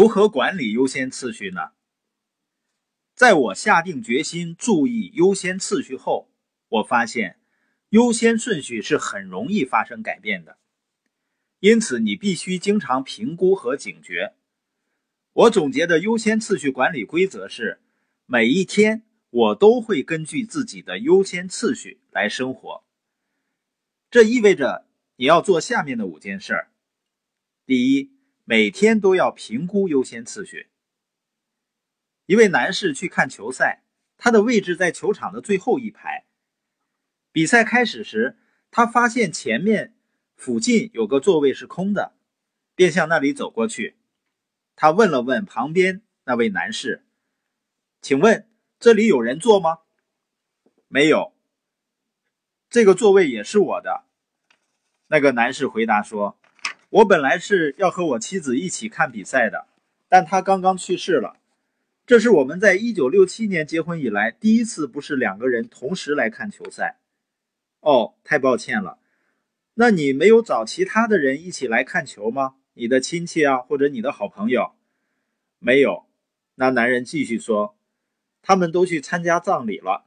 如何管理优先次序呢？在我下定决心注意优先次序后，我发现优先顺序是很容易发生改变的。因此，你必须经常评估和警觉。我总结的优先次序管理规则是：每一天我都会根据自己的优先次序来生活。这意味着你要做下面的五件事儿：第一，每天都要评估优先次序。一位男士去看球赛，他的位置在球场的最后一排。比赛开始时，他发现前面。附近有个座位是空的，便向那里走过去。他问了问旁边那位男士：“请问这里有人坐吗？”“没有。”“这个座位也是我的。”那个男士回答说：“我本来是要和我妻子一起看比赛的，但她刚刚去世了。这是我们在一九六七年结婚以来第一次不是两个人同时来看球赛。”“哦，太抱歉了。”那你没有找其他的人一起来看球吗？你的亲戚啊，或者你的好朋友？没有。那男人继续说：“他们都去参加葬礼了。”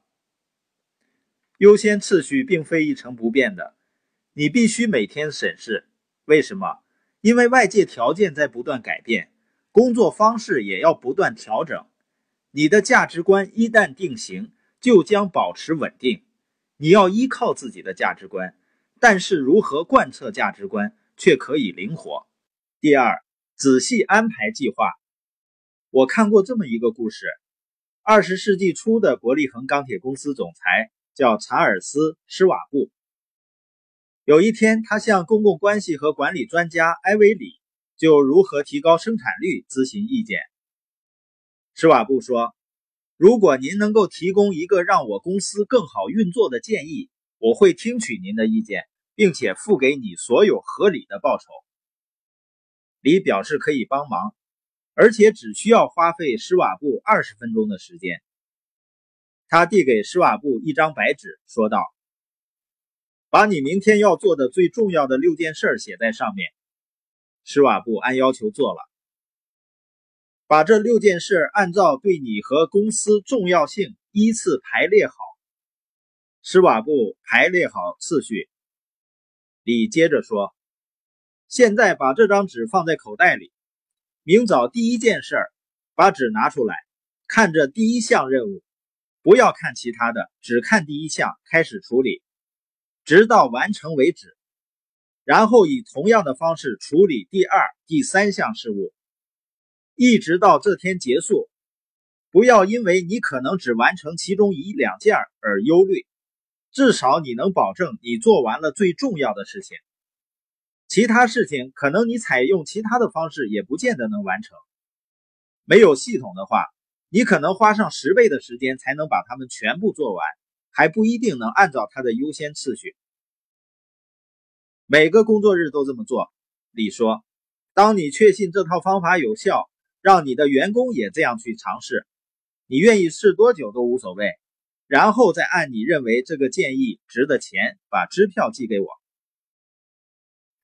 优先次序并非一成不变的，你必须每天审视。为什么？因为外界条件在不断改变，工作方式也要不断调整。你的价值观一旦定型，就将保持稳定。你要依靠自己的价值观。但是如何贯彻价值观却可以灵活。第二，仔细安排计划。我看过这么一个故事：二十世纪初的伯利恒钢铁公司总裁叫查尔斯·施瓦布。有一天，他向公共关系和管理专家埃维里就如何提高生产率咨询意见。施瓦布说：“如果您能够提供一个让我公司更好运作的建议，我会听取您的意见。”并且付给你所有合理的报酬。李表示可以帮忙，而且只需要花费施瓦布二十分钟的时间。他递给施瓦布一张白纸，说道：“把你明天要做的最重要的六件事写在上面。”施瓦布按要求做了。把这六件事按照对你和公司重要性依次排列好。施瓦布排列好次序。李接着说：“现在把这张纸放在口袋里。明早第一件事，把纸拿出来，看着第一项任务，不要看其他的，只看第一项，开始处理，直到完成为止。然后以同样的方式处理第二、第三项事务，一直到这天结束。不要因为你可能只完成其中一两件而忧虑。”至少你能保证你做完了最重要的事情，其他事情可能你采用其他的方式也不见得能完成。没有系统的话，你可能花上十倍的时间才能把它们全部做完，还不一定能按照它的优先次序。每个工作日都这么做，李说。当你确信这套方法有效，让你的员工也这样去尝试，你愿意试多久都无所谓。然后再按你认为这个建议值的钱，把支票寄给我。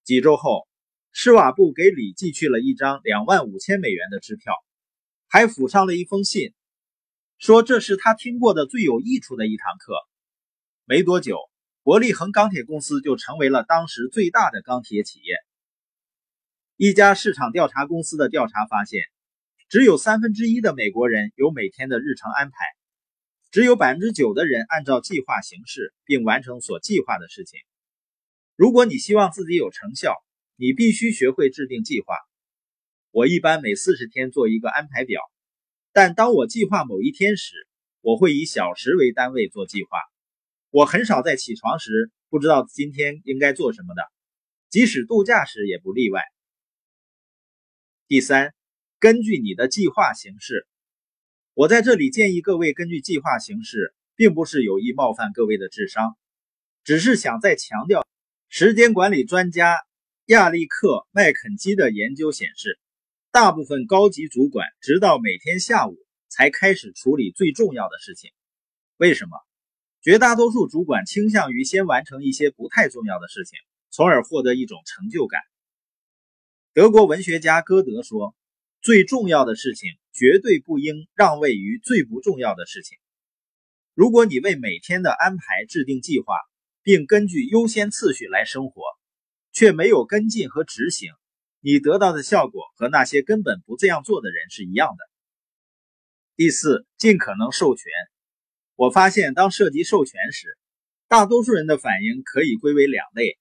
几周后，施瓦布给李寄去了一张两万五千美元的支票，还附上了一封信，说这是他听过的最有益处的一堂课。没多久，伯利恒钢铁公司就成为了当时最大的钢铁企业。一家市场调查公司的调查发现，只有三分之一的美国人有每天的日程安排。只有百分之九的人按照计划行事，并完成所计划的事情。如果你希望自己有成效，你必须学会制定计划。我一般每四十天做一个安排表，但当我计划某一天时，我会以小时为单位做计划。我很少在起床时不知道今天应该做什么的，即使度假时也不例外。第三，根据你的计划行事。我在这里建议各位根据计划行事，并不是有意冒犯各位的智商，只是想再强调，时间管理专家亚历克·麦肯基的研究显示，大部分高级主管直到每天下午才开始处理最重要的事情。为什么？绝大多数主管倾向于先完成一些不太重要的事情，从而获得一种成就感。德国文学家歌德说。最重要的事情绝对不应让位于最不重要的事情。如果你为每天的安排制定计划，并根据优先次序来生活，却没有跟进和执行，你得到的效果和那些根本不这样做的人是一样的。第四，尽可能授权。我发现，当涉及授权时，大多数人的反应可以归为两类：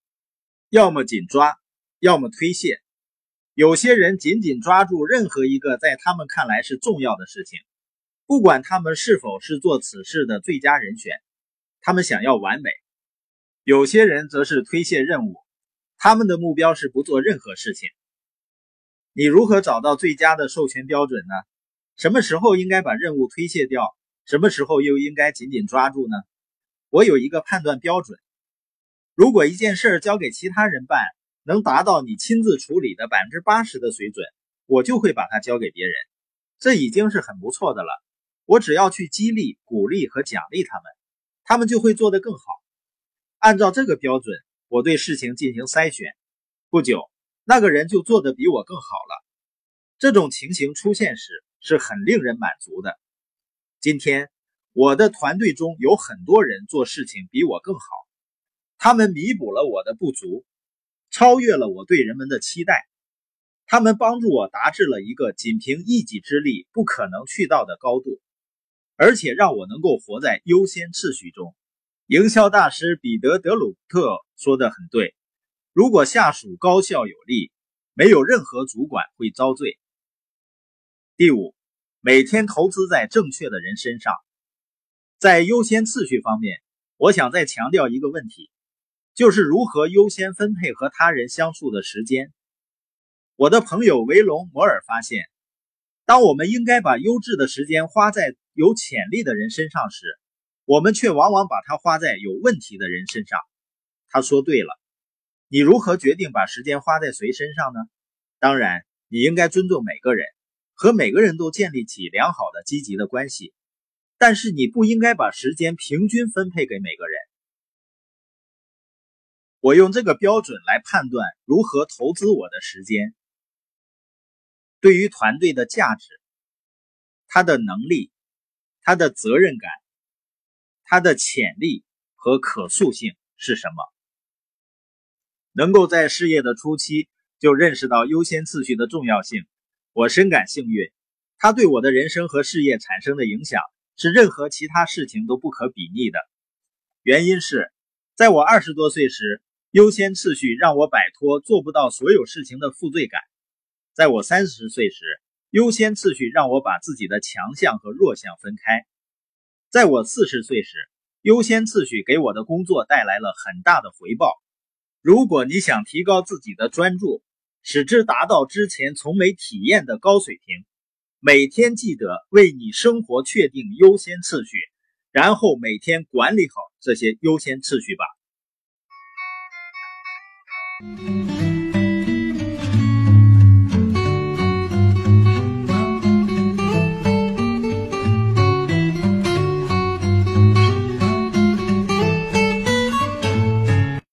要么紧抓，要么推卸。有些人紧紧抓住任何一个在他们看来是重要的事情，不管他们是否是做此事的最佳人选，他们想要完美。有些人则是推卸任务，他们的目标是不做任何事情。你如何找到最佳的授权标准呢？什么时候应该把任务推卸掉？什么时候又应该紧紧抓住呢？我有一个判断标准：如果一件事交给其他人办，能达到你亲自处理的百分之八十的水准，我就会把它交给别人。这已经是很不错的了。我只要去激励、鼓励和奖励他们，他们就会做得更好。按照这个标准，我对事情进行筛选。不久，那个人就做得比我更好了。这种情形出现时是很令人满足的。今天，我的团队中有很多人做事情比我更好，他们弥补了我的不足，超越了我对人们的期待。他们帮助我达至了一个仅凭一己之力不可能去到的高度，而且让我能够活在优先次序中。营销大师彼得·德鲁特说的很对：如果下属高效有力，没有任何主管会遭罪。第五，每天投资在正确的人身上。在优先次序方面，我想再强调一个问题，就是如何优先分配和他人相处的时间。我的朋友维隆·摩尔发现，当我们应该把优质的时间花在有潜力的人身上时，我们却往往把它花在有问题的人身上。他说对了。你如何决定把时间花在谁身上呢？当然，你应该尊重每个人，和每个人都建立起良好的、积极的关系。但是，你不应该把时间平均分配给每个人。我用这个标准来判断如何投资我的时间。对于团队的价值、他的能力、他的责任感。他的潜力和可塑性是什么？能够在事业的初期就认识到优先次序的重要性，我深感幸运。它对我的人生和事业产生的影响是任何其他事情都不可比拟的。原因是，在我二十多岁时，优先次序让我摆脱做不到所有事情的负罪感；在我三十岁时，优先次序让我把自己的强项和弱项分开。在我四十岁时，优先次序给我的工作带来了很大的回报。如果你想提高自己的专注，使之达到之前从没体验的高水平，每天记得为你生活确定优先次序，然后每天管理好这些优先次序吧。